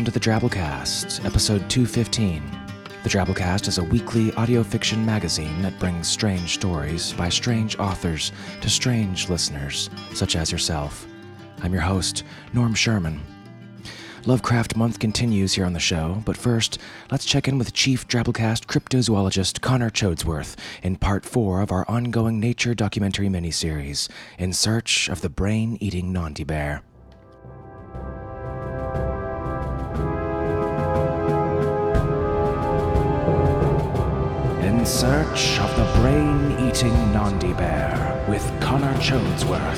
welcome to the Drabblecast, episode 215. The Drabblecast is a weekly audio fiction magazine that brings strange stories by strange authors to strange listeners, such as yourself. I'm your host, Norm Sherman. Lovecraft Month continues here on the show, but first, let's check in with Chief Drabblecast cryptozoologist Connor Choadsworth in part four of our ongoing nature documentary miniseries, In Search of the Brain Eating Nandi Bear. In Search of the Brain Eating Nandi Bear with Connor Choadsworth.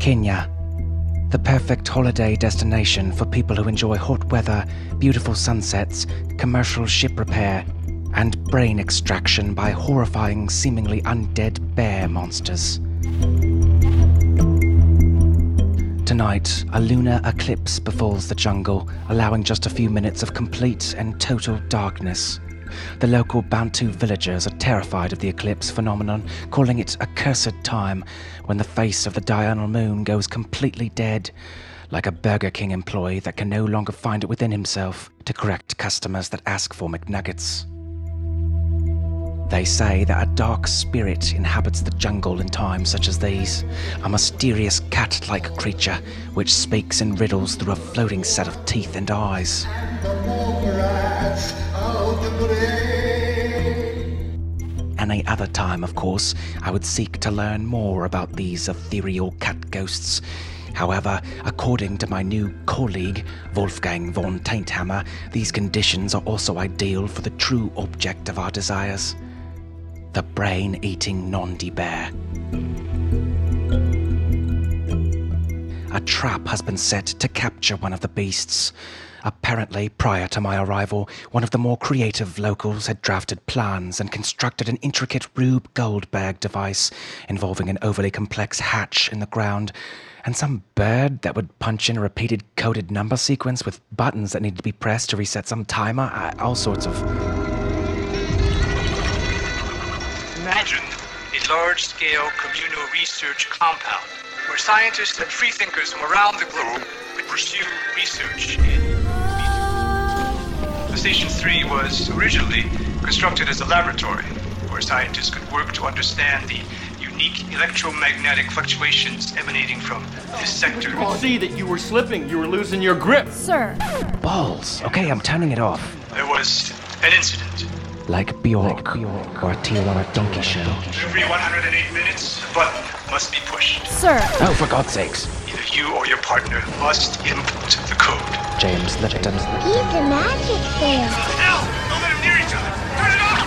Kenya. The perfect holiday destination for people who enjoy hot weather, beautiful sunsets, commercial ship repair, and brain extraction by horrifying, seemingly undead bear monsters. Tonight, a lunar eclipse befalls the jungle, allowing just a few minutes of complete and total darkness. The local Bantu villagers are terrified of the eclipse phenomenon, calling it a cursed time when the face of the diurnal moon goes completely dead, like a Burger King employee that can no longer find it within himself to correct customers that ask for McNuggets. They say that a dark spirit inhabits the jungle in times such as these, a mysterious cat like creature which speaks in riddles through a floating set of teeth and eyes. Any other time, of course, I would seek to learn more about these ethereal cat ghosts. However, according to my new colleague, Wolfgang von Tainthammer, these conditions are also ideal for the true object of our desires the brain eating Nandi bear. A trap has been set to capture one of the beasts. Apparently, prior to my arrival, one of the more creative locals had drafted plans and constructed an intricate Rube Goldberg device involving an overly complex hatch in the ground and some bird that would punch in a repeated coded number sequence with buttons that needed to be pressed to reset some timer. Uh, all sorts of. Imagine a large scale communal research compound where scientists and freethinkers from around the globe could pursue research in. The Station 3 was originally constructed as a laboratory where scientists could work to understand the unique electromagnetic fluctuations emanating from this sector. I see that you were slipping. You were losing your grip. Sir, Balls! Okay, I'm turning it off. There was an incident. Like Bjork, or a Tijuana donkey show. Every 108 minutes, a button must be pushed. sir, Oh, for God's sakes! Either you or your partner must input the code. James Lipton. He's a magic bear. Hell! Don't let them near each other! Turn it off!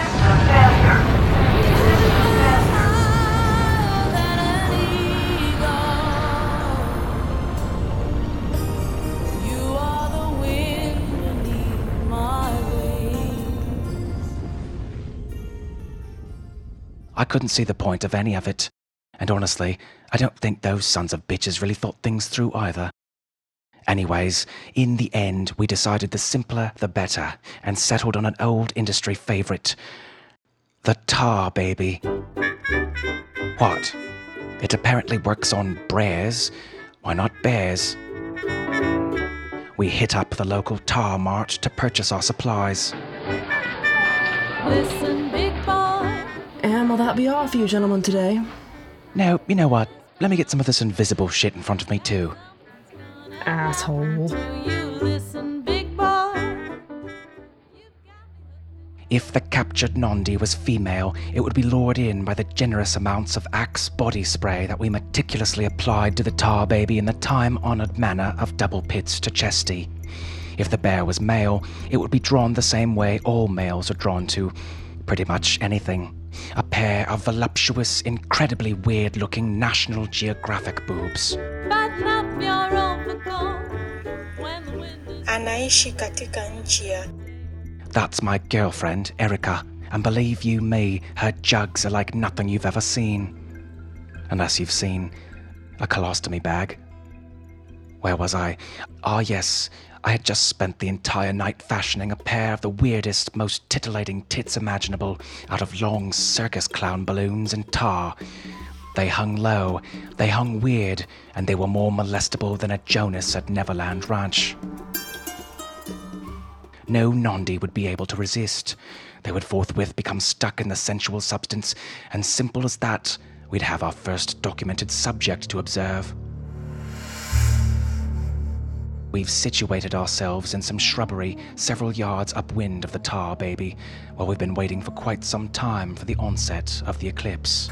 I couldn't see the point of any of it. And honestly, I don't think those sons of bitches really thought things through either. Anyways, in the end, we decided the simpler the better and settled on an old industry favorite the tar baby. What? It apparently works on brares. Why not bears? We hit up the local tar mart to purchase our supplies. listen, big boy. And will that be all for you gentlemen today? No, you know what? Let me get some of this invisible shit in front of me too. Asshole. Do you listen, big boy? If the captured Nandi was female, it would be lured in by the generous amounts of Axe body spray that we meticulously applied to the tar baby in the time honored manner of double pits to chesty. If the bear was male, it would be drawn the same way all males are drawn to pretty much anything. A pair of voluptuous, incredibly weird looking National Geographic boobs. Button up your overcoat when the wind is anaishi katika nchi ya That's my girlfriend, Erica, and believe you me, her jugs are like nothing you've ever seen. Unless you've seen a colostomy bag. Where was I? Ah, yes, I had just spent the entire night fashioning a pair of the weirdest, most titillating tits imaginable out of long circus clown balloons and tar. They hung low, they hung weird, and they were more molestable than a Jonas at Neverland Ranch. No Nandi would be able to resist. They would forthwith become stuck in the sensual substance, and simple as that, we'd have our first documented subject to observe. We've situated ourselves in some shrubbery several yards upwind of the tar baby, while we've been waiting for quite some time for the onset of the eclipse.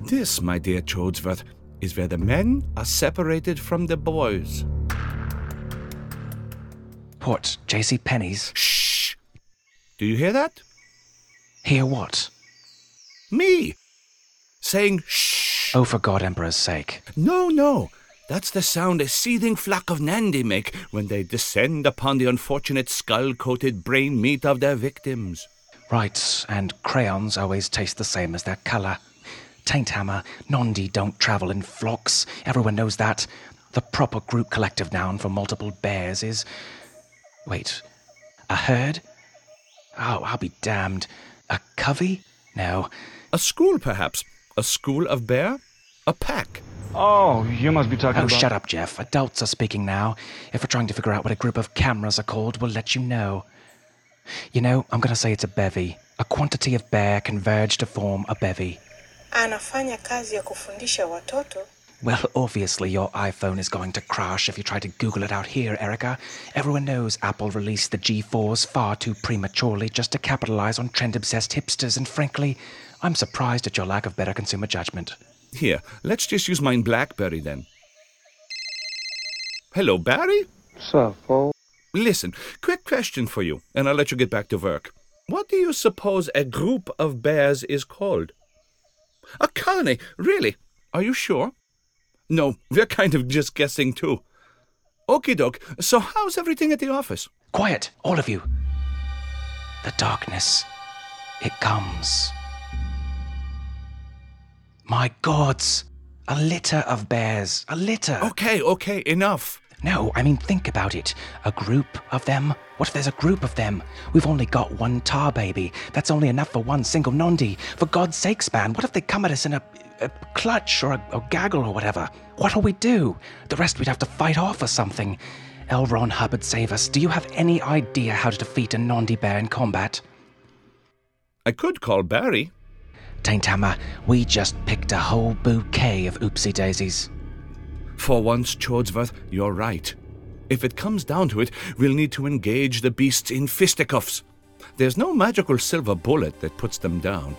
This, my dear Choadsworth, is where the men are separated from the boys. What, J.C. Penney's? Shh! Do you hear that? Hear what? Me! Saying shh! Oh, for God Emperor's sake. No, no! That's the sound a seething flock of Nandi make when they descend upon the unfortunate skull coated brain meat of their victims. Right, and crayons always taste the same as their colour. Taint Hammer, Nandi don't travel in flocks. Everyone knows that. The proper group collective noun for multiple bears is. Wait, a herd? Oh, I'll be damned. A covey? No. A school, perhaps. A school of bear? A pack. Oh, you must be talking Oh, about. shut up, Jeff. Adults are speaking now. If we're trying to figure out what a group of cameras are called, we'll let you know. You know, I'm going to say it's a bevy. A quantity of bear converge to form a bevy. Anafanya kazi ya kufundisha watoto. Well, obviously, your iPhone is going to crash if you try to Google it out here, Erica. Everyone knows Apple released the G4s far too prematurely just to capitalize on trend obsessed hipsters, and frankly, I'm surprised at your lack of better consumer judgment. Here, let's just use mine Blackberry then. Hello, Barry? Suffolk. Listen, quick question for you, and I'll let you get back to work. What do you suppose a group of bears is called? A colony? Really? Are you sure? No, we're kind of just guessing too. Okie doke. So, how's everything at the office? Quiet, all of you. The darkness, it comes. My gods! A litter of bears, a litter! Okay, okay, enough. No, I mean, think about it. A group of them? What if there's a group of them? We've only got one tar baby. That's only enough for one single Nandi. For God's sakes, man, what if they come at us in a, a clutch or a, a gaggle or whatever? What'll we do? The rest we'd have to fight off or something. L. Ron Hubbard, save us. Do you have any idea how to defeat a Nandi bear in combat? I could call Barry. Taint Hammer, we just picked a whole bouquet of oopsie daisies. For once, Choadsworth, you're right. If it comes down to it, we'll need to engage the beasts in fisticuffs. There's no magical silver bullet that puts them down.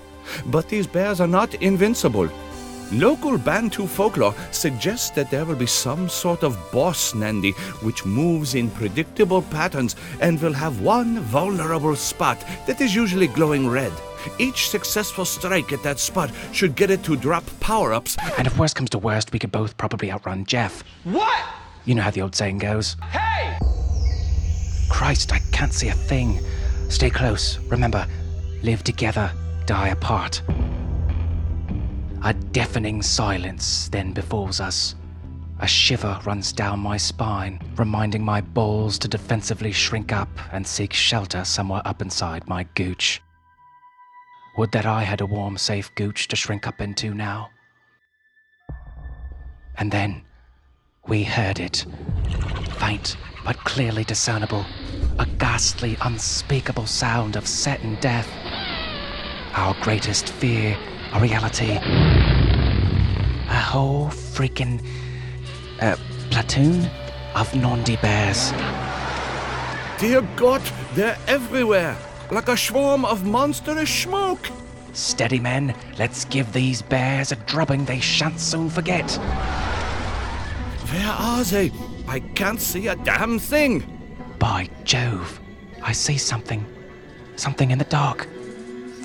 But these bears are not invincible. Local Bantu folklore suggests that there will be some sort of boss Nandi which moves in predictable patterns and will have one vulnerable spot that is usually glowing red. Each successful strike at that spot should get it to drop power ups And if worst comes to worst, we could both probably outrun Jeff. What? You know how the old saying goes. Hey! Christ, I can't see a thing. Stay close. Remember, live together, die apart. A deafening silence then befalls us. A shiver runs down my spine, reminding my balls to defensively shrink up and seek shelter somewhere up inside my gooch. Would that I had a warm, safe gooch to shrink up into now. And then we heard it. Faint, but clearly discernible. A ghastly, unspeakable sound of certain death. Our greatest fear, a reality. A whole freaking uh, platoon of Nandi bears. Dear God, they're everywhere, like a swarm of monstrous smoke. Steady, men. Let's give these bears a drubbing they shan't soon forget. Where are they? I can't see a damn thing. By Jove, I see something. Something in the dark.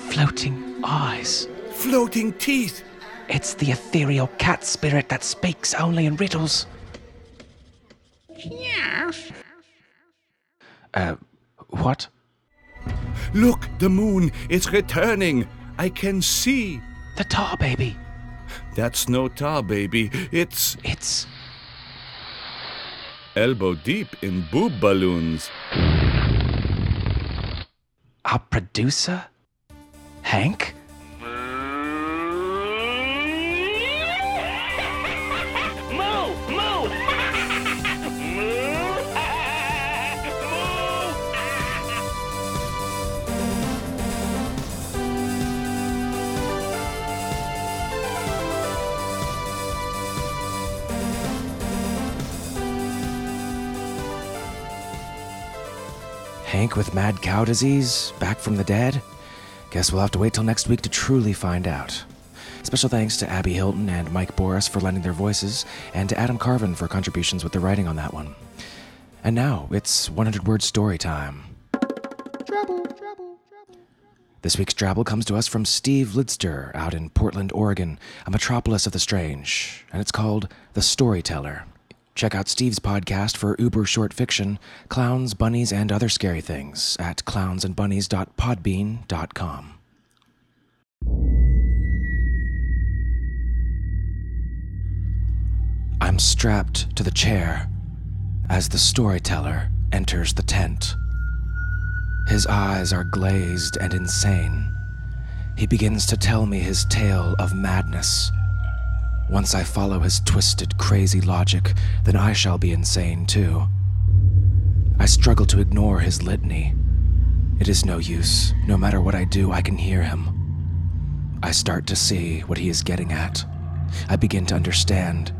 Floating eyes. Floating teeth. It's the ethereal cat spirit that speaks only in riddles. Yes. Uh, what? Look, the moon, it's returning. I can see. The tar baby. That's no tar, baby. It's. It's. elbow deep in boob balloons. Our producer? Hank? Hank with mad cow disease, back from the dead? Guess we'll have to wait till next week to truly find out. Special thanks to Abby Hilton and Mike Boris for lending their voices, and to Adam Carvin for contributions with the writing on that one. And now it's 100 word story time. This week's Drabble comes to us from Steve Lidster out in Portland, Oregon, a metropolis of the strange, and it's called The Storyteller. Check out Steve's podcast for uber short fiction, clowns, bunnies, and other scary things at clownsandbunnies.podbean.com. I'm strapped to the chair as the storyteller enters the tent. His eyes are glazed and insane. He begins to tell me his tale of madness. Once I follow his twisted, crazy logic, then I shall be insane too. I struggle to ignore his litany. It is no use. No matter what I do, I can hear him. I start to see what he is getting at. I begin to understand.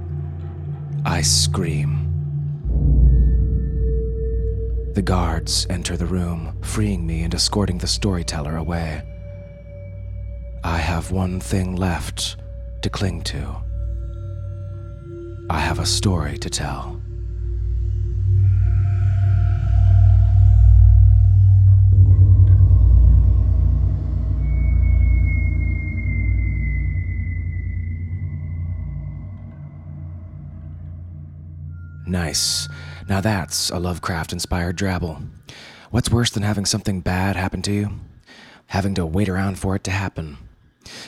I scream. The guards enter the room, freeing me and escorting the storyteller away. I have one thing left to cling to. I have a story to tell. Nice. Now that's a Lovecraft inspired drabble. What's worse than having something bad happen to you? Having to wait around for it to happen.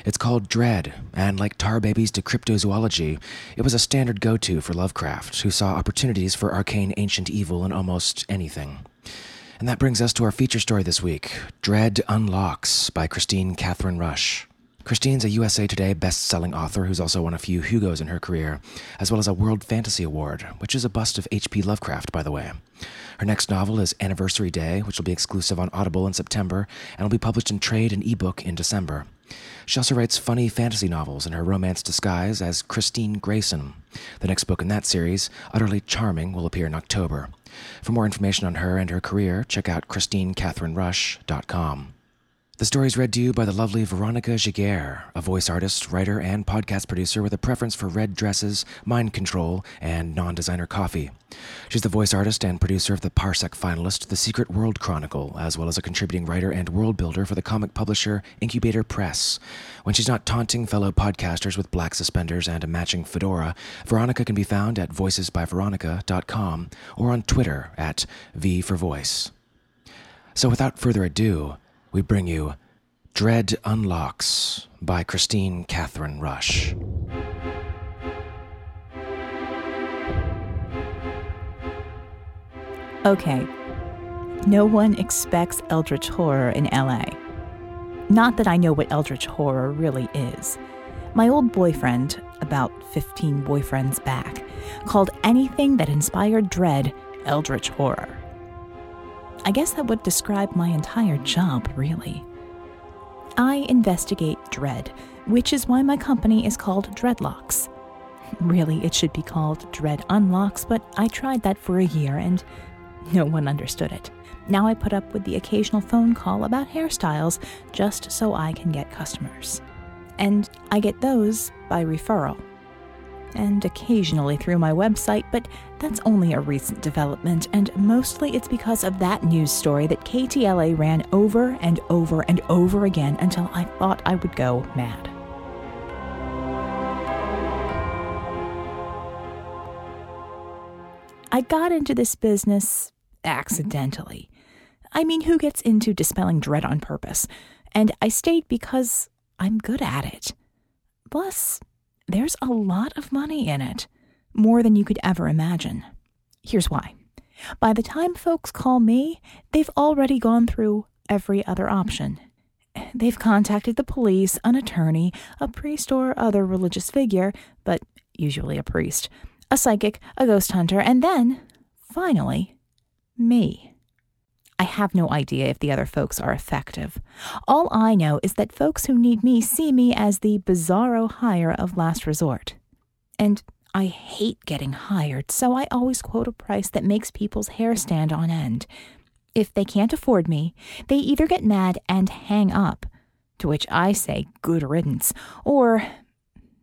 It's called Dread, and like Tar Babies to cryptozoology, it was a standard go to for Lovecraft, who saw opportunities for arcane ancient evil in almost anything. And that brings us to our feature story this week Dread Unlocks by Kristine Kathryn Rusch. Kristine's a USA Today best-selling author who's also won a few Hugos in her career, as well as a World Fantasy Award, which is a bust of H.P. Lovecraft, by the way. Her next novel is Anniversary Day, which will be exclusive on Audible in September and will be published in trade and ebook in December. She also writes funny fantasy novels in her romance disguise as Kristine Grayson. The next book in that series, Utterly Charming, will appear in October. For more information on her and her career, check out KristineKathrynRusch.com. The story is read to you by the lovely Veronica Giguere, a voice artist, writer, and podcast producer with a preference for red dresses, mind control, and non designer coffee. She's the voice artist and producer of the Parsec finalist, The Secret World Chronicle, as well as a contributing writer and world builder for the comic publisher Incubator Press. When she's not taunting fellow podcasters with black suspenders and a matching fedora, Veronica can be found at voicesbyveronica.com or on Twitter at V for Voice. So without further ado, we bring you Dread Unlocks by Kristine Kathryn Rusch. Okay, no one expects Eldritch Horror in LA. Not that I know what Eldritch Horror really is. My old boyfriend, about 15 boyfriends back, called anything that inspired dread Eldritch Horror. I guess that would describe my entire job, really. I investigate dread, which is why my company is called Dreadlocks. Really, it should be called Dread Unlocks, but I tried that for a year and no one understood it. Now I put up with the occasional phone call about hairstyles just so I can get customers. And I get those by referral. And occasionally through my website, but that's only a recent development, and mostly it's because of that news story that KTLA ran over and over and over again until I thought I would go mad. I got into this business accidentally. I mean, who gets into dispelling dread on purpose? And I stayed because I'm good at it. Plus, there's a lot of money in it, more than you could ever imagine. Here's why. By the time folks call me, they've already gone through every other option. They've contacted the police, an attorney, a priest, or other religious figure, but usually a priest, a psychic, a ghost hunter, and then, finally, me. I have no idea if the other folks are effective. All I know is that folks who need me see me as the bizarro hire of last resort. And I hate getting hired, so I always quote a price that makes people's hair stand on end. If they can't afford me, they either get mad and hang up, to which I say good riddance, or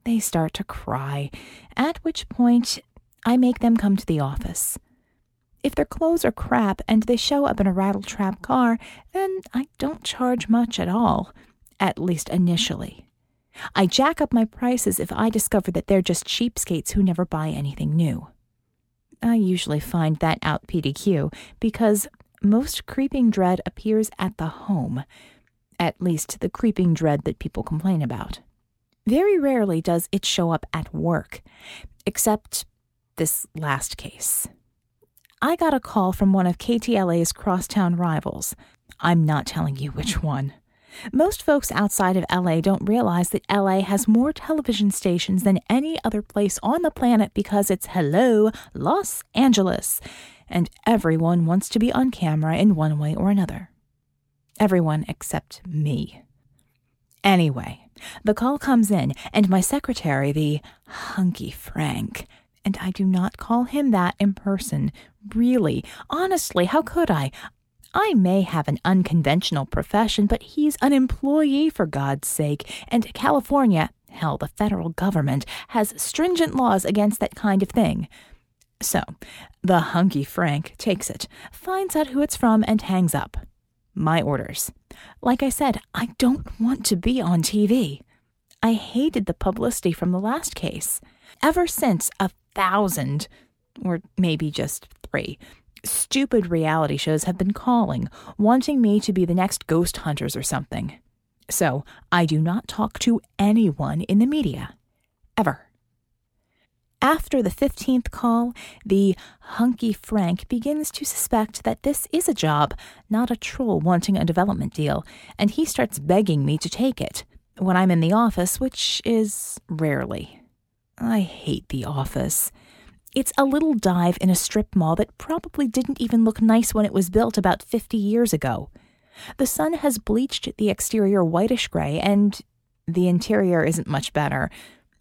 they start to cry, at which point I make them come to the office. If their clothes are crap and they show up in a rattletrap car, then I don't charge much at all, at least initially. I jack up my prices if I discover that they're just cheapskates who never buy anything new. I usually find that out PDQ because most creeping dread appears at the home, at least the creeping dread that people complain about. Very rarely does it show up at work, except this last case. I got a call from one of KTLA's crosstown rivals. I'm not telling you which one. Most folks outside of LA don't realize that LA has more television stations than any other place on the planet because it's hello, Los Angeles, and everyone wants to be on camera in one way or another. Everyone except me. Anyway, the call comes in, and my secretary, the hunky Frank, and I do not call him that in person. Really, honestly, how could I? I may have an unconventional profession, but he's an employee for God's sake, and California, hell, the federal government, has stringent laws against that kind of thing. So, the hunky Frank takes it, finds out who it's from, and hangs up. My orders. Like I said, I don't want to be on TV. I hated the publicity from the last case. Ever since a thousand, or maybe just three, stupid reality shows have been calling, wanting me to be the next ghost hunters or something. So I do not talk to anyone in the media. Ever. After the 15th call, the hunky Frank begins to suspect that this is a job, not a troll wanting a development deal, and he starts begging me to take it when I'm in the office, which is rarely. I hate the office. It's a little dive in a strip mall that probably didn't even look nice when it was built about 50 years ago. The sun has bleached the exterior whitish gray, and the interior isn't much better.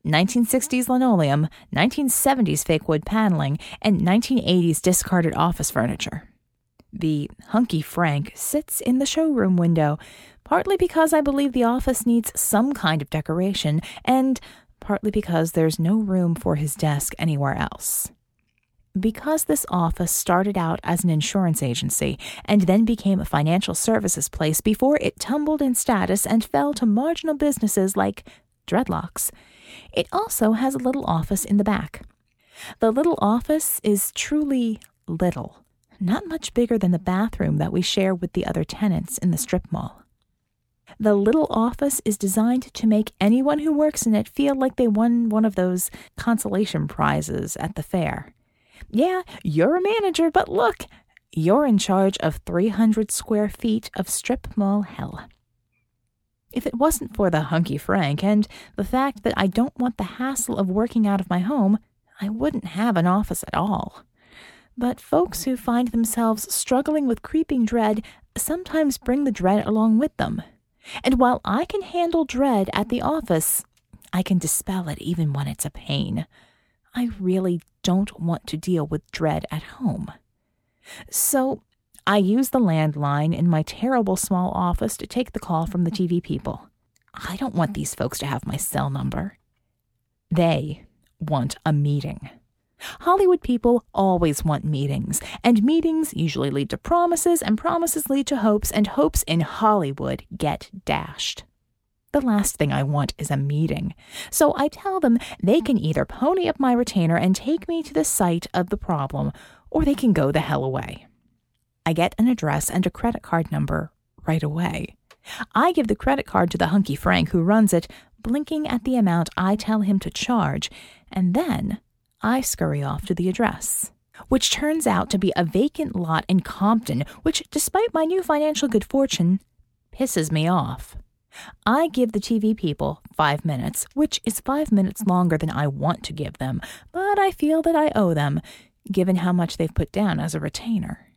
1960s linoleum, 1970s fake wood paneling, and 1980s discarded office furniture. The hunky Frank sits in the showroom window, partly because I believe the office needs some kind of decoration, and partly because there's no room for his desk anywhere else. Because this office started out as an insurance agency and then became a financial services place before it tumbled in status and fell to marginal businesses like dreadlocks, it also has a little office in the back. The little office is truly little, not much bigger than the bathroom that we share with the other tenants in the strip mall. The little office is designed to make anyone who works in it feel like they won one of those consolation prizes at the fair. Yeah, you're a manager, but look, you're in charge of 300 square feet of strip mall hell. If it wasn't for the hunky Frank and the fact that I don't want the hassle of working out of my home, I wouldn't have an office at all. But folks who find themselves struggling with creeping dread sometimes bring the dread along with them. And while I can handle dread at the office, I can dispel it even when it's a pain. I really don't want to deal with dread at home. So I use the landline in my terrible small office to take the call from the TV people. I don't want these folks to have my cell number. They want a meeting. Hollywood people always want meetings, and meetings usually lead to promises, and promises lead to hopes, and hopes in Hollywood get dashed. The last thing I want is a meeting. So I tell them they can either pony up my retainer and take me to the site of the problem, or they can go the hell away. I get an address and a credit card number right away. I give the credit card to the hunky Frank who runs it, blinking at the amount I tell him to charge, and then I scurry off to the address. which turns out to be a vacant lot in Compton, which, despite my new financial good fortune, pisses me off. I give the TV people five minutes, which is five minutes longer than I want to give them, but I feel that I owe them, given how much they've put down as a retainer.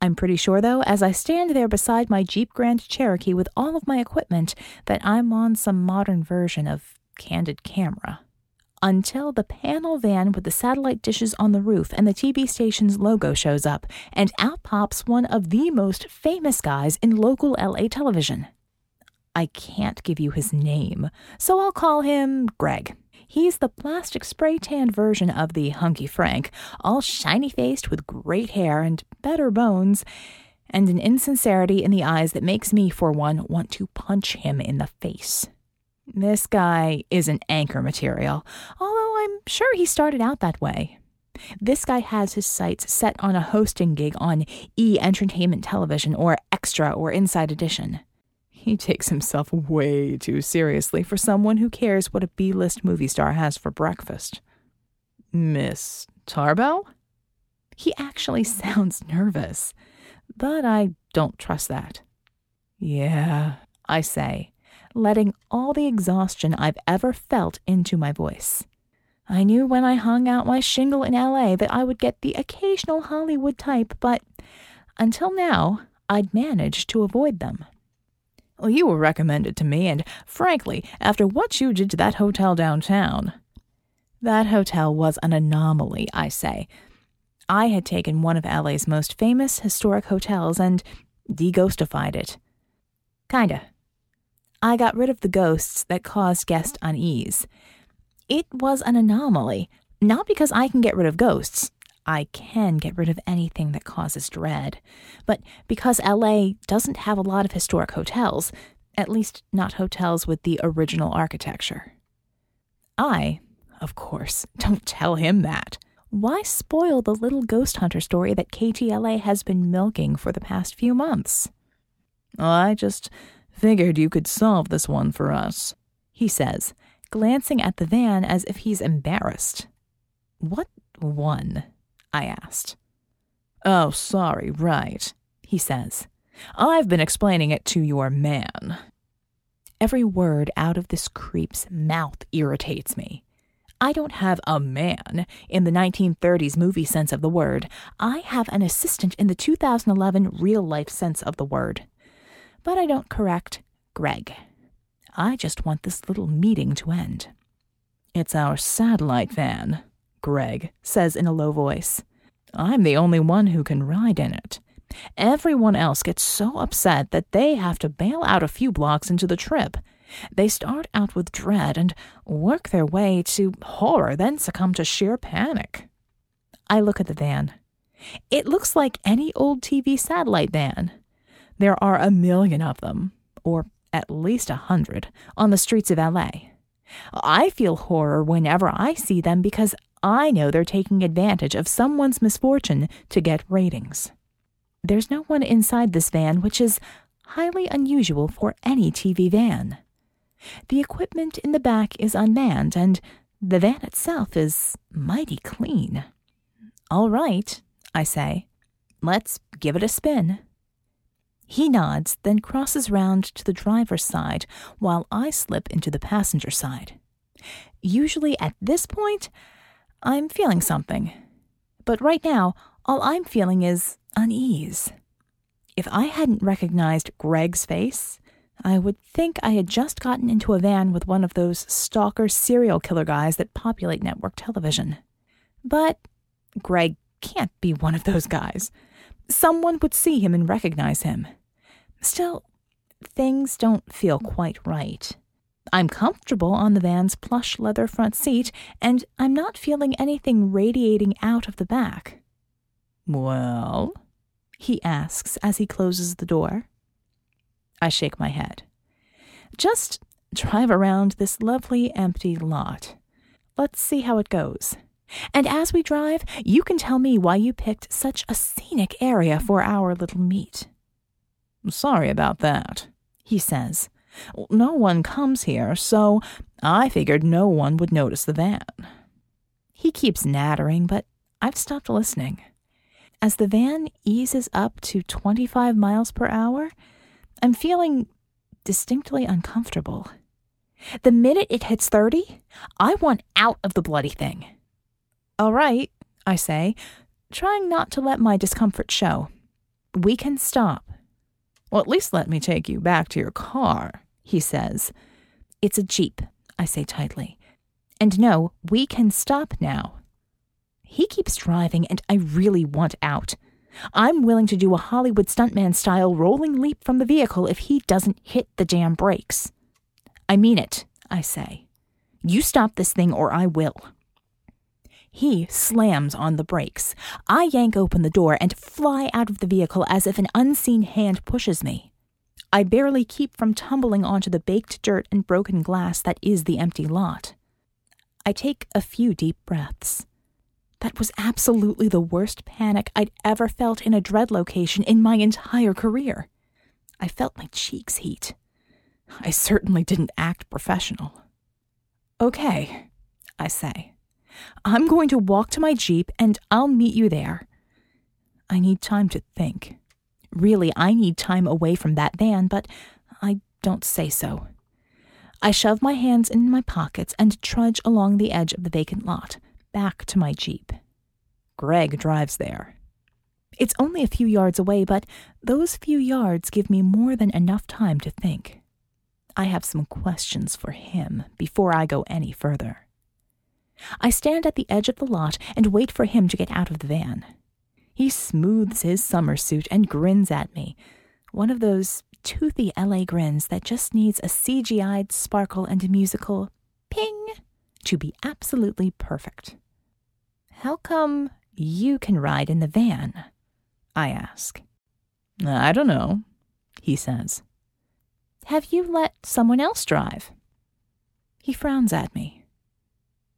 I'm pretty sure, though, as I stand there beside my Jeep Grand Cherokee with all of my equipment, that I'm on some modern version of candid camera. Until the panel van with the satellite dishes on the roof and the TV station's logo shows up, and out pops one of the most famous guys in local LA television. I can't give you his name, so I'll call him Greg. He's the plastic spray tanned version of the Hunky Frank, all shiny faced with great hair and better bones, and an insincerity in the eyes that makes me, for one, want to punch him in the face. This guy isn't anchor material, although I'm sure he started out that way. This guy has his sights set on a hosting gig on E Entertainment Television or Extra or Inside Edition. He takes himself way too seriously for someone who cares what a B list movie star has for breakfast. Miss Tarbell? He actually sounds nervous, but I don't trust that. Yeah, I say, letting all the exhaustion I've ever felt into my voice. I knew when I hung out my shingle in LA that I would get the occasional Hollywood type, but until now, I'd managed to avoid them. Well, you were recommended to me, and frankly, after what you did to that hotel downtown. That hotel was an anomaly, I say. I had taken one of LA's most famous historic hotels and deghostified it. Kinda. I got rid of the ghosts that caused guest unease. It was an anomaly, not because I can get rid of ghosts. I can get rid of anything that causes dread. But because LA doesn't have a lot of historic hotels, at least not hotels with the original architecture. I, of course, don't tell him that. Why spoil the little ghost hunter story that KTLA has been milking for the past few months? I just figured you could solve this one for us, he says, glancing at the van as if he's embarrassed. What one? I asked. Oh, sorry, right, he says. I've been explaining it to your man. Every word out of this creep's mouth irritates me. I don't have a man in the 1930s movie sense of the word. I have an assistant in the 2011 real life sense of the word. But I don't correct Greg. I just want this little meeting to end. It's our satellite van, Greg says in a low voice. I'm the only one who can ride in it. Everyone else gets so upset that they have to bail out a few blocks into the trip. They start out with dread and work their way to horror, then succumb to sheer panic. I look at the van. It looks like any old TV satellite van. There are a million of them, or at least a hundred, on the streets of LA. I feel horror whenever I see them because I know they're taking advantage of someone's misfortune to get ratings. There's no one inside this van, which is highly unusual for any TV van. The equipment in the back is unmanned, and the van itself is mighty clean. All right, I say. Let's give it a spin. He nods, then crosses round to the driver's side while I slip into the passenger side. Usually at this point, I'm feeling something. But right now, all I'm feeling is unease. If I hadn't recognized Greg's face, I would think I had just gotten into a van with one of those stalker serial killer guys that populate network television. But Greg can't be one of those guys. Someone would see him and recognize him. Still, things don't feel quite right. I'm comfortable on the van's plush leather front seat, and I'm not feeling anything radiating out of the back. Well? he asks as he closes the door. I shake my head. Just drive around this lovely empty lot. Let's see how it goes. And as we drive, you can tell me why you picked such a scenic area for our little meet. Sorry about that, he says. No one comes here, so I figured no one would notice the van. He keeps nattering, but I've stopped listening. As the van eases up to 25 miles per hour, I'm feeling distinctly uncomfortable. The minute it hits 30, I want out of the bloody thing. All right, I say, trying not to let my discomfort show. We can stop. Well, at least let me take you back to your car, he says. It's a Jeep, I say tightly. And no, we can stop now. He keeps driving, and I really want out. I'm willing to do a Hollywood stuntman style rolling leap from the vehicle if he doesn't hit the damn brakes. I mean it, I say. You stop this thing or I will. He slams on the brakes. I yank open the door and fly out of the vehicle as if an unseen hand pushes me. I barely keep from tumbling onto the baked dirt and broken glass that is the empty lot. I take a few deep breaths. That was absolutely the worst panic I'd ever felt in a dread location in my entire career. I felt my cheeks heat. I certainly didn't act professional. Okay, I say. I'm going to walk to my Jeep and I'll meet you there. I need time to think. Really, I need time away from that van, but I don't say so. I shove my hands in my pockets and trudge along the edge of the vacant lot, back to my Jeep. Greg drives there. It's only a few yards away, but those few yards give me more than enough time to think. I have some questions for him before I go any further. I stand at the edge of the lot and wait for him to get out of the van. He smooths his summer suit and grins at me, one of those toothy LA grins that just needs a CGI'd sparkle and a musical ping to be absolutely perfect. How come you can ride in the van? I ask. I don't know, he says. Have you let someone else drive? He frowns at me.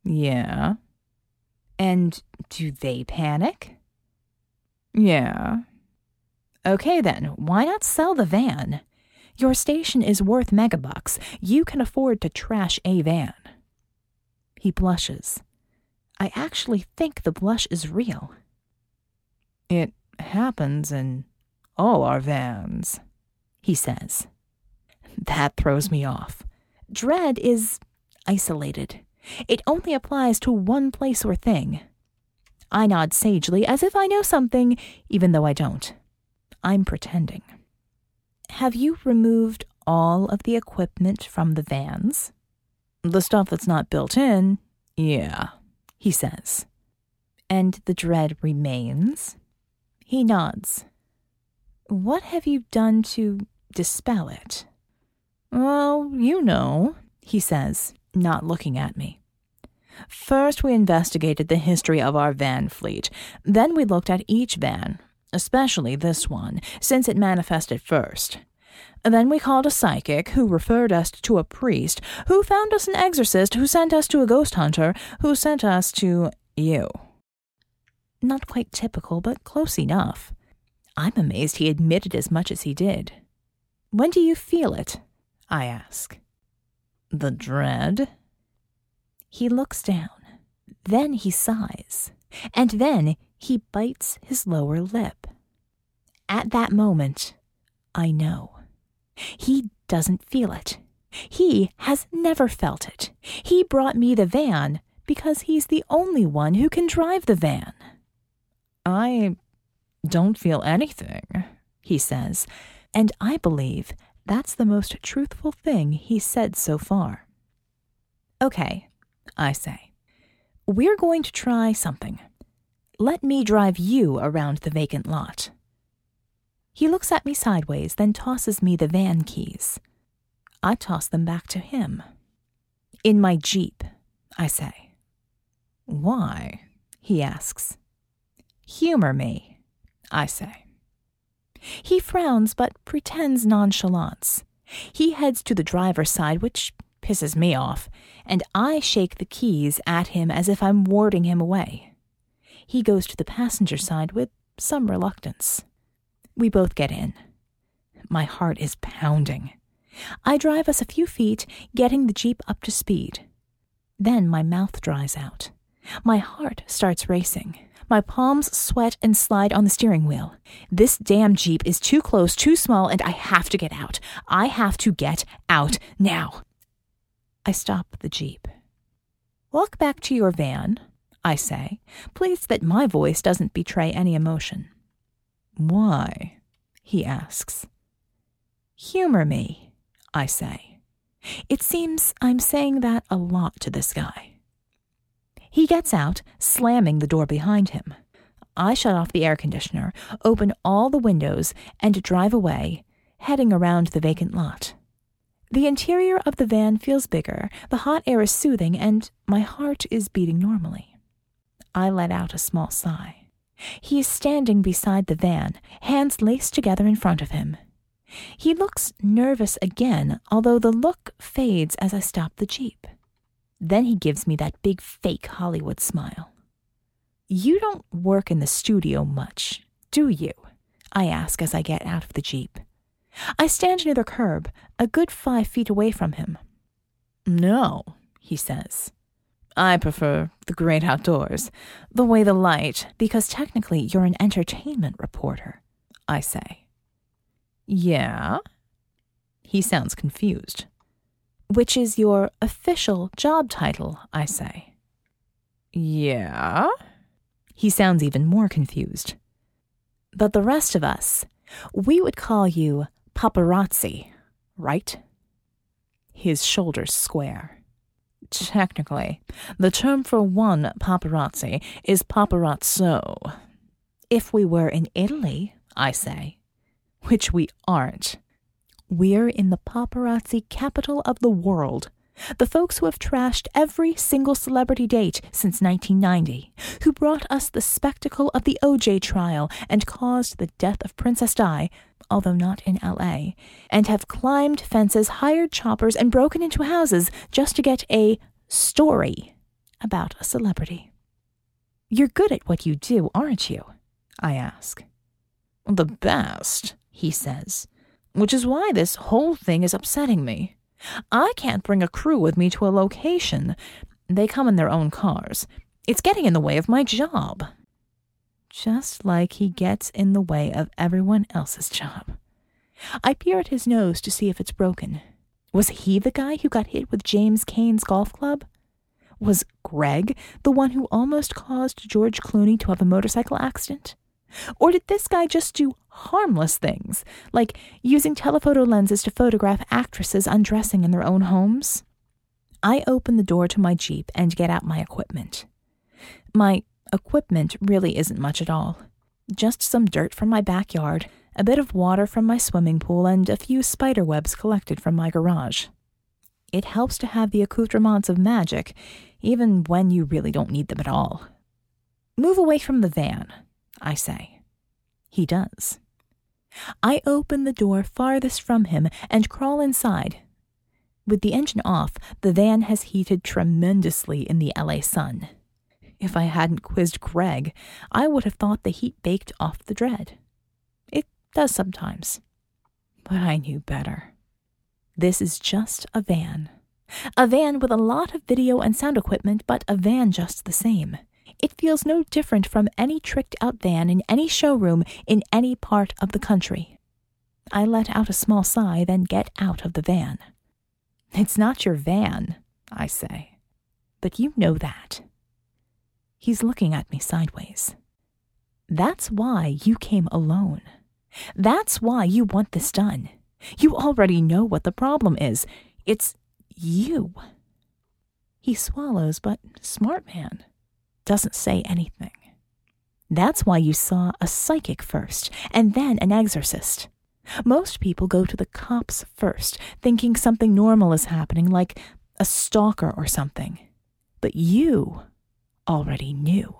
Yeah. And do they panic? Yeah. Okay then, why not sell the van? Your station is worth megabucks. You can afford to trash a van. He blushes. I actually think the blush is real. It happens in all our vans, he says. That throws me off. Dread is isolated. It only applies to one place or thing. I nod sagely as if I know something, even though I don't. I'm pretending. Have you removed all of the equipment from the vans? The stuff that's not built in, yeah, he says. And the dread remains? He nods. What have you done to dispel it? Well, you know, he says, not looking at me. First, we investigated the history of our van fleet. Then we looked at each van, especially this one, since it manifested first. Then we called a psychic, who referred us to a priest, who found us an exorcist, who sent us to a ghost hunter, who sent us to you. Not quite typical, but close enough. I'm amazed he admitted as much as he did. When do you feel it? I ask. The dread? He looks down. Then he sighs. And then he bites his lower lip. At that moment, I know. He doesn't feel it. He has never felt it. He brought me the van because he's the only one who can drive the van. I don't feel anything, he says, and I believe that's the most truthful thing he's said so far. Okay, I say. We're going to try something. Let me drive you around the vacant lot. He looks at me sideways, then tosses me the van keys. I toss them back to him. In my Jeep, I say. Why? he asks. Humor me, I say. He frowns but pretends nonchalance. He heads to the driver's side, which pisses me off, and I shake the keys at him as if I'm warding him away. He goes to the passenger side with some reluctance. We both get in. My heart is pounding. I drive us a few feet, getting the Jeep up to speed. Then my mouth dries out. My heart starts racing. My palms sweat and slide on the steering wheel. This damn Jeep is too close, too small, and I have to get out. I have to get out now. I stop the Jeep. Walk back to your van, I say, pleased that my voice doesn't betray any emotion. Why? he asks. Humor me, I say. It seems I'm saying that a lot to this guy. He gets out, slamming the door behind him. I shut off the air conditioner, open all the windows, and drive away, heading around the vacant lot. The interior of the van feels bigger, the hot air is soothing, and my heart is beating normally. I let out a small sigh. He is standing beside the van, hands laced together in front of him. He looks nervous again, although the look fades as I stop the Jeep. Then he gives me that big fake Hollywood smile. You don't work in the studio much, do you? I ask as I get out of the Jeep. I stand near the curb, a good five feet away from him. No, he says. I prefer the great outdoors, the way the light, because technically you're an entertainment reporter, I say. Yeah? He sounds confused. Which is your official job title, I say. Yeah? He sounds even more confused. But the rest of us, we would call you paparazzi, right? His shoulders square. Technically, the term for one paparazzi is paparazzo. If we were in Italy, I say, which we aren't, we're in the paparazzi capital of the world. The folks who have trashed every single celebrity date since 1990, who brought us the spectacle of the OJ trial and caused the death of Princess Di, although not in LA, and have climbed fences, hired choppers, and broken into houses just to get a story about a celebrity. You're good at what you do, aren't you? I ask. The best, he says which is why this whole thing is upsetting me. I can't bring a crew with me to a location. They come in their own cars. It's getting in the way of my job. Just like he gets in the way of everyone else's job. I peer at his nose to see if it's broken. Was he the guy who got hit with James Caan's golf club? Was Greg the one who almost caused George Clooney to have a motorcycle accident? Or did this guy just do harmless things, like using telephoto lenses to photograph actresses undressing in their own homes? I open the door to my Jeep and get out my equipment. My equipment really isn't much at all. Just some dirt from my backyard, a bit of water from my swimming pool, and a few spider webs collected from my garage. It helps to have the accoutrements of magic, even when you really don't need them at all. Move away from the van, I say. He does. I open the door farthest from him and crawl inside. With the engine off, the van has heated tremendously in the LA sun. If I hadn't quizzed Greg, I would have thought the heat baked off the dread. It does sometimes. But I knew better. This is just a van. A van with a lot of video and sound equipment, but a van just the same. It feels no different from any tricked out van in any showroom in any part of the country. I let out a small sigh, then get out of the van. It's not your van, I say, but you know that. He's looking at me sideways. That's why you came alone. That's why you want this done. You already know what the problem is. It's you. He swallows, but smart man doesn't say anything. That's why you saw a psychic first, and then an exorcist. Most people go to the cops first, thinking something normal is happening, like a stalker or something. But you already knew.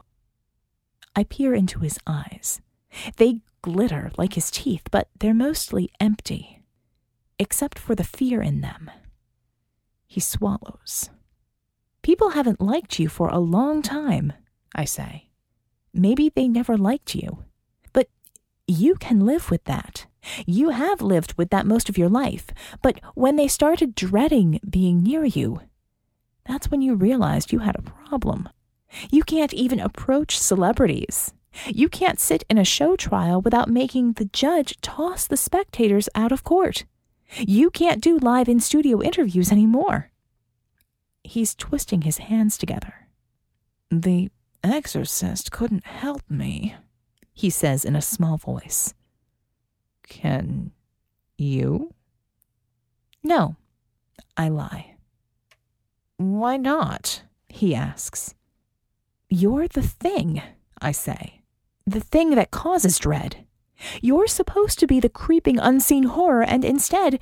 I peer into his eyes. They glitter like his teeth, but they're mostly empty, except for the fear in them. He swallows. People haven't liked you for a long time, I say. Maybe they never liked you. But you can live with that. You have lived with that most of your life. But when they started dreading being near you, that's when you realized you had a problem. You can't even approach celebrities. You can't sit in a show trial without making the judge toss the spectators out of court. You can't do live in studio interviews anymore. He's twisting his hands together. The exorcist couldn't help me, he says in a small voice. Can you? No, I lie. Why not? he asks. You're the thing, I say. The thing that causes dread. You're supposed to be the creeping unseen horror, and instead,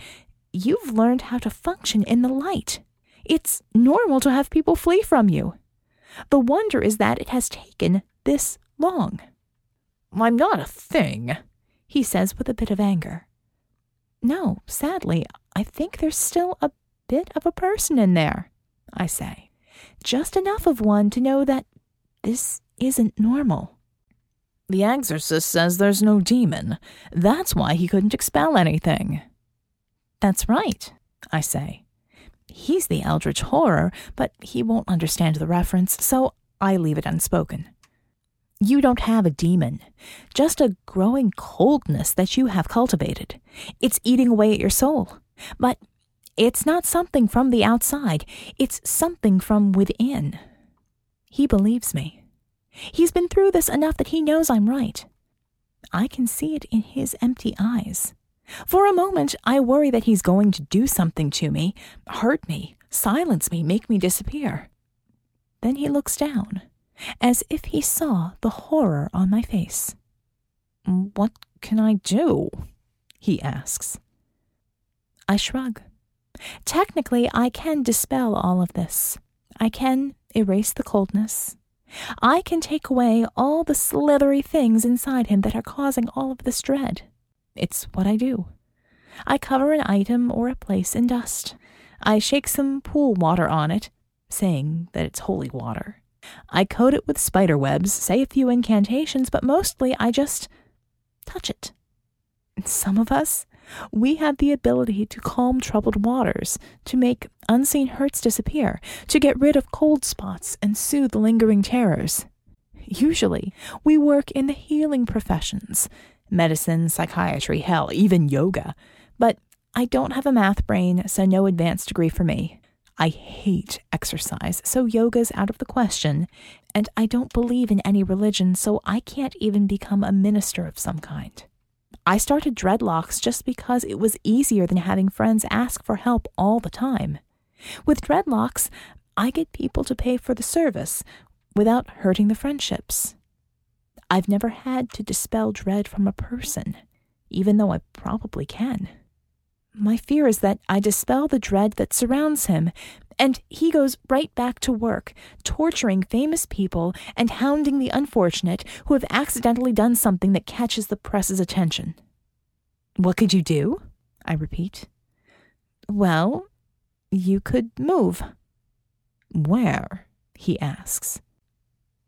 you've learned how to function in the light. It's normal to have people flee from you. The wonder is that it has taken this long. I'm not a thing, he says with a bit of anger. No, sadly, I think there's still a bit of a person in there, I say. Just enough of one to know that this isn't normal. The exorcist says there's no demon. That's why he couldn't expel anything. That's right, I say. He's the eldritch horror, but he won't understand the reference, so I leave it unspoken. You don't have a demon, just a growing coldness that you have cultivated. It's eating away at your soul. But it's not something from the outside, it's something from within. He believes me. He's been through this enough that he knows I'm right. I can see it in his empty eyes. For a moment, I worry that he's going to do something to me, hurt me, silence me, make me disappear. Then he looks down, as if he saw the horror on my face. What can I do? he asks. I shrug. Technically, I can dispel all of this. I can erase the coldness. I can take away all the slithery things inside him that are causing all of this dread. It's what I do. I cover an item or a place in dust. I shake some pool water on it, saying that it's holy water. I coat it with spider webs, say a few incantations, but mostly I just touch it. Some of us, we have the ability to calm troubled waters, to make unseen hurts disappear, to get rid of cold spots and soothe lingering terrors. Usually, we work in the healing professions medicine, psychiatry, hell, even yoga. But I don't have a math brain, so no advanced degree for me. I hate exercise, so yoga's out of the question, and I don't believe in any religion, so I can't even become a minister of some kind. I started Dread Unlocks just because it was easier than having friends ask for help all the time. With Dread Unlocks, I get people to pay for the service without hurting the friendships. I've never had to dispel dread from a person, even though I probably can. My fear is that I dispel the dread that surrounds him, and he goes right back to work, torturing famous people and hounding the unfortunate who have accidentally done something that catches the press's attention. What could you do? I repeat. Well, you could move. Where? he asks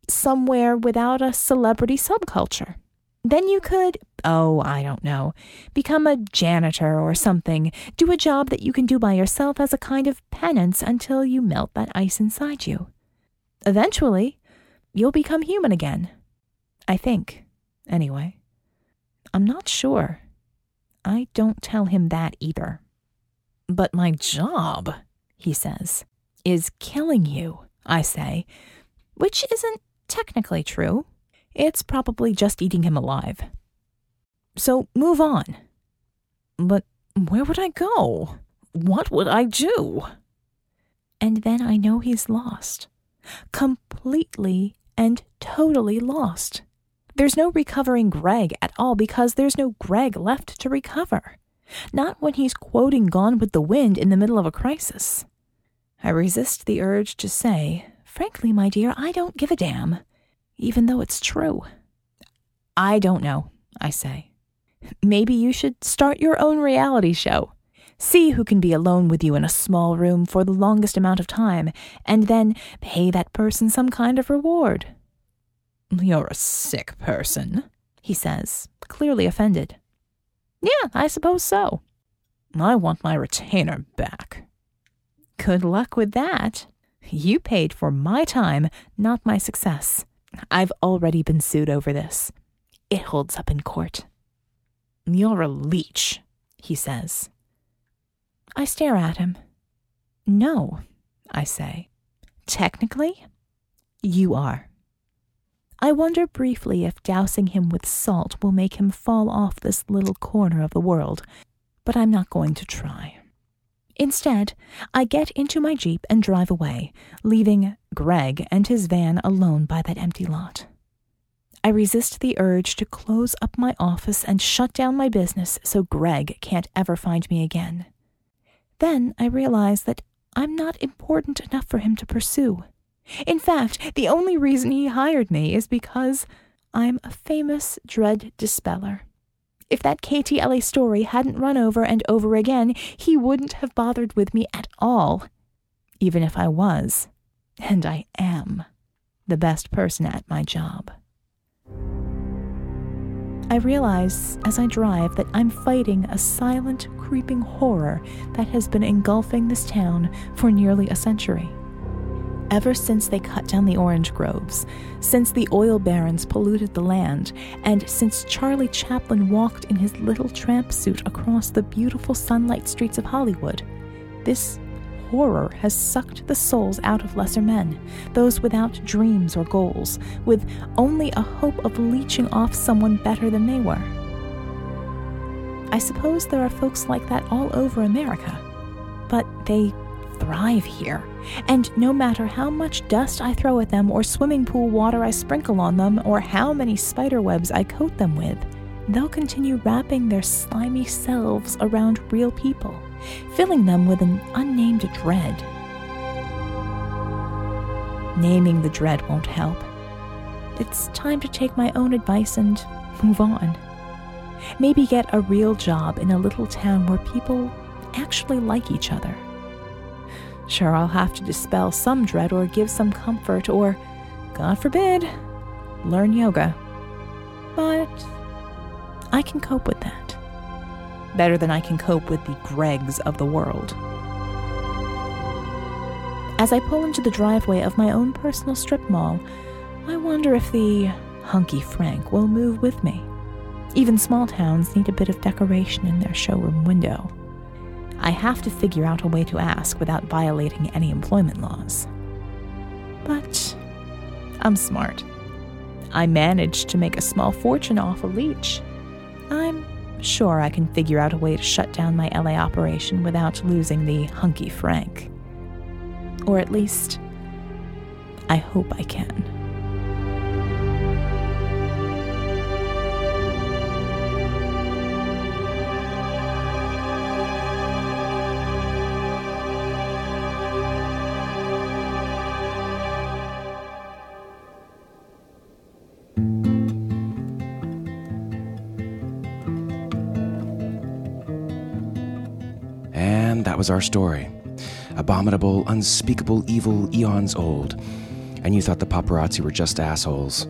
somewhere without a celebrity subculture. Then you could, oh, I don't know, become a janitor or something, do a job that you can do by yourself as a kind of penance until you melt that ice inside you. Eventually, you'll become human again. I think, anyway. I'm not sure. I don't tell him that either. But my job, he says, is killing you, I say, which isn't technically true. It's probably just eating him alive. So move on. But where would I go? What would I do? And then I know he's lost. Completely and totally lost. There's no recovering Greg at all because there's no Greg left to recover. Not when he's quoting Gone with the Wind in the middle of a crisis. I resist the urge to say, Frankly, my dear, I don't give a damn, even though it's true. I don't know, I say. Maybe you should start your own reality show. See who can be alone with you in a small room for the longest amount of time, and then pay that person some kind of reward. You're a sick person, he says, clearly offended. Yeah, I suppose so. I want my retainer back. Good luck with that. You paid for my time, not my success. I've already been sued over this. It holds up in court. You're a leech, he says. I stare at him. No, I say. Technically, you are. I wonder briefly if dousing him with salt will make him fall off this little corner of the world, but I'm not going to try. Instead, I get into my Jeep and drive away, leaving Greg and his van alone by that empty lot. I resist the urge to close up my office and shut down my business so Greg can't ever find me again. Then I realize that I'm not important enough for him to pursue. In fact, the only reason he hired me is because I'm a famous dread dispeller. If that KTLA story hadn't run over and over again, he wouldn't have bothered with me at all. Even if I was, and I am, the best person at my job. I realize as I drive that I'm fighting a silent, creeping horror that has been engulfing this town for nearly a century ever since they cut down the orange groves, since the oil barons polluted the land, and since Charlie Chaplin walked in his little tramp suit across the beautiful sunlight streets of Hollywood. This horror has sucked the souls out of lesser men, those without dreams or goals, with only a hope of leeching off someone better than they were. I suppose there are folks like that all over America, but they thrive here. And no matter how much dust I throw at them, or swimming pool water I sprinkle on them, or how many spider webs I coat them with, they'll continue wrapping their slimy selves around real people, filling them with an unnamed dread. Naming the dread won't help. It's time to take my own advice and move on. Maybe get a real job in a little town where people actually like each other. Sure, I'll have to dispel some dread or give some comfort or, God forbid, learn yoga. But I can cope with that. Better than I can cope with the Gregs of the world. As I pull into the driveway of my own personal strip mall, I wonder if the hunky Frank will move with me. Even small towns need a bit of decoration in their showroom window. I have to figure out a way to ask without violating any employment laws. But I'm smart. I managed to make a small fortune off a leech. I'm sure I can figure out a way to shut down my LA operation without losing the hunky Frank. Or at least, I hope I can. Was our story. Abominable, unspeakable evil eons old. And you thought the paparazzi were just assholes.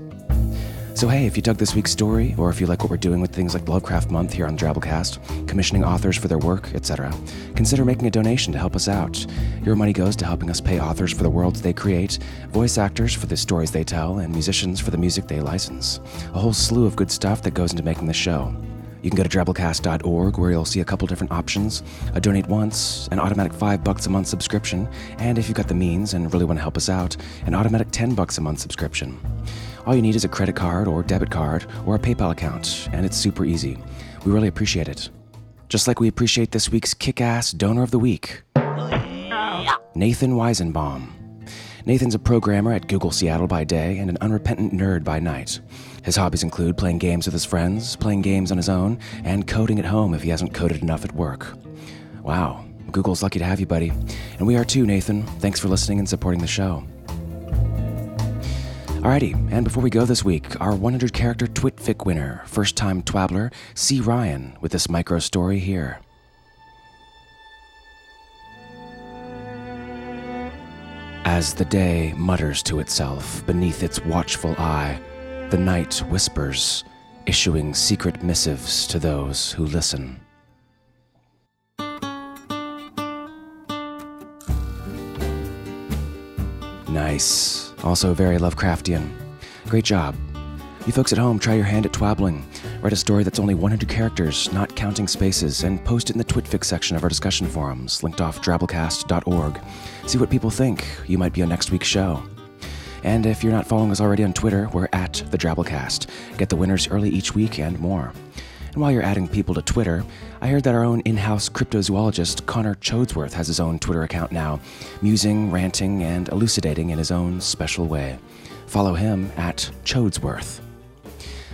So, hey, if you dug this week's story, or if you like what we're doing with things like Lovecraft Month here on Drabblecast, commissioning authors for their work, etc., consider making a donation to help us out. Your money goes to helping us pay authors for the worlds they create, voice actors for the stories they tell, and musicians for the music they license. A whole slew of good stuff that goes into making the show. You can go to drabblecast.org where you'll see a couple different options a donate once, an automatic 5 bucks a month subscription, and if you've got the means and really want to help us out, an automatic 10 bucks a month subscription. All you need is a credit card or debit card or a PayPal account, and it's super easy. We really appreciate it. Just like we appreciate this week's kick ass donor of the week, Nathan Weisenbaum. Nathan's a programmer at Google Seattle by day and an unrepentant nerd by night. His hobbies include playing games with his friends, playing games on his own, and coding at home if he hasn't coded enough at work. Wow, Google's lucky to have you, buddy. And we are too, Nathan. Thanks for listening and supporting the show. Alrighty, and before we go this week, our 100 character Twitfic winner, first time Twabbler, C. Ryan, with this micro story here. As the day mutters to itself beneath its watchful eye, the night whispers, issuing secret missives to those who listen. Nice. Also very Lovecraftian. Great job. You folks at home, try your hand at twabbling. Write a story that's only 100 characters, not counting spaces, and post it in the TwitFics section of our discussion forums, linked off drabblecast.org. See what people think. You might be on next week's show. And if you're not following us already on Twitter, we're at the Drabblecast. Get the winners early each week and more. And while you're adding people to Twitter, I heard that our own in house cryptozoologist, Connor Choadsworth, has his own Twitter account now, musing, ranting, and elucidating in his own special way. Follow him at Choadsworth.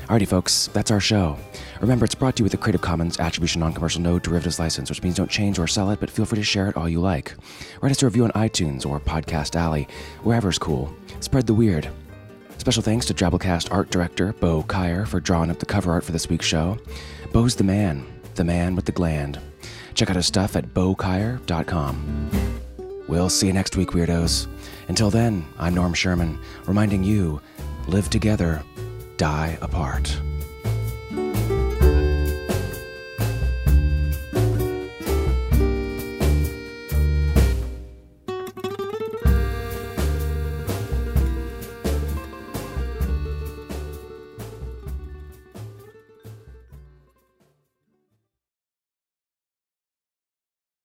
Alrighty, folks, that's our show. Remember, it's brought to you with a Creative Commons Attribution Non Commercial No Derivatives License, which means don't change or sell it, but feel free to share it all you like. Write us a review on iTunes or Podcast Alley, wherever's cool. Spread the weird. Special thanks to Drabblecast art director Bo Kaier for drawing up the cover art for this week's show. Bo's the man, the man with the gland. Check out his stuff at bokaier.com. We'll see you next week, weirdos. Until then, I'm Norm Sherman, reminding you live together, die apart.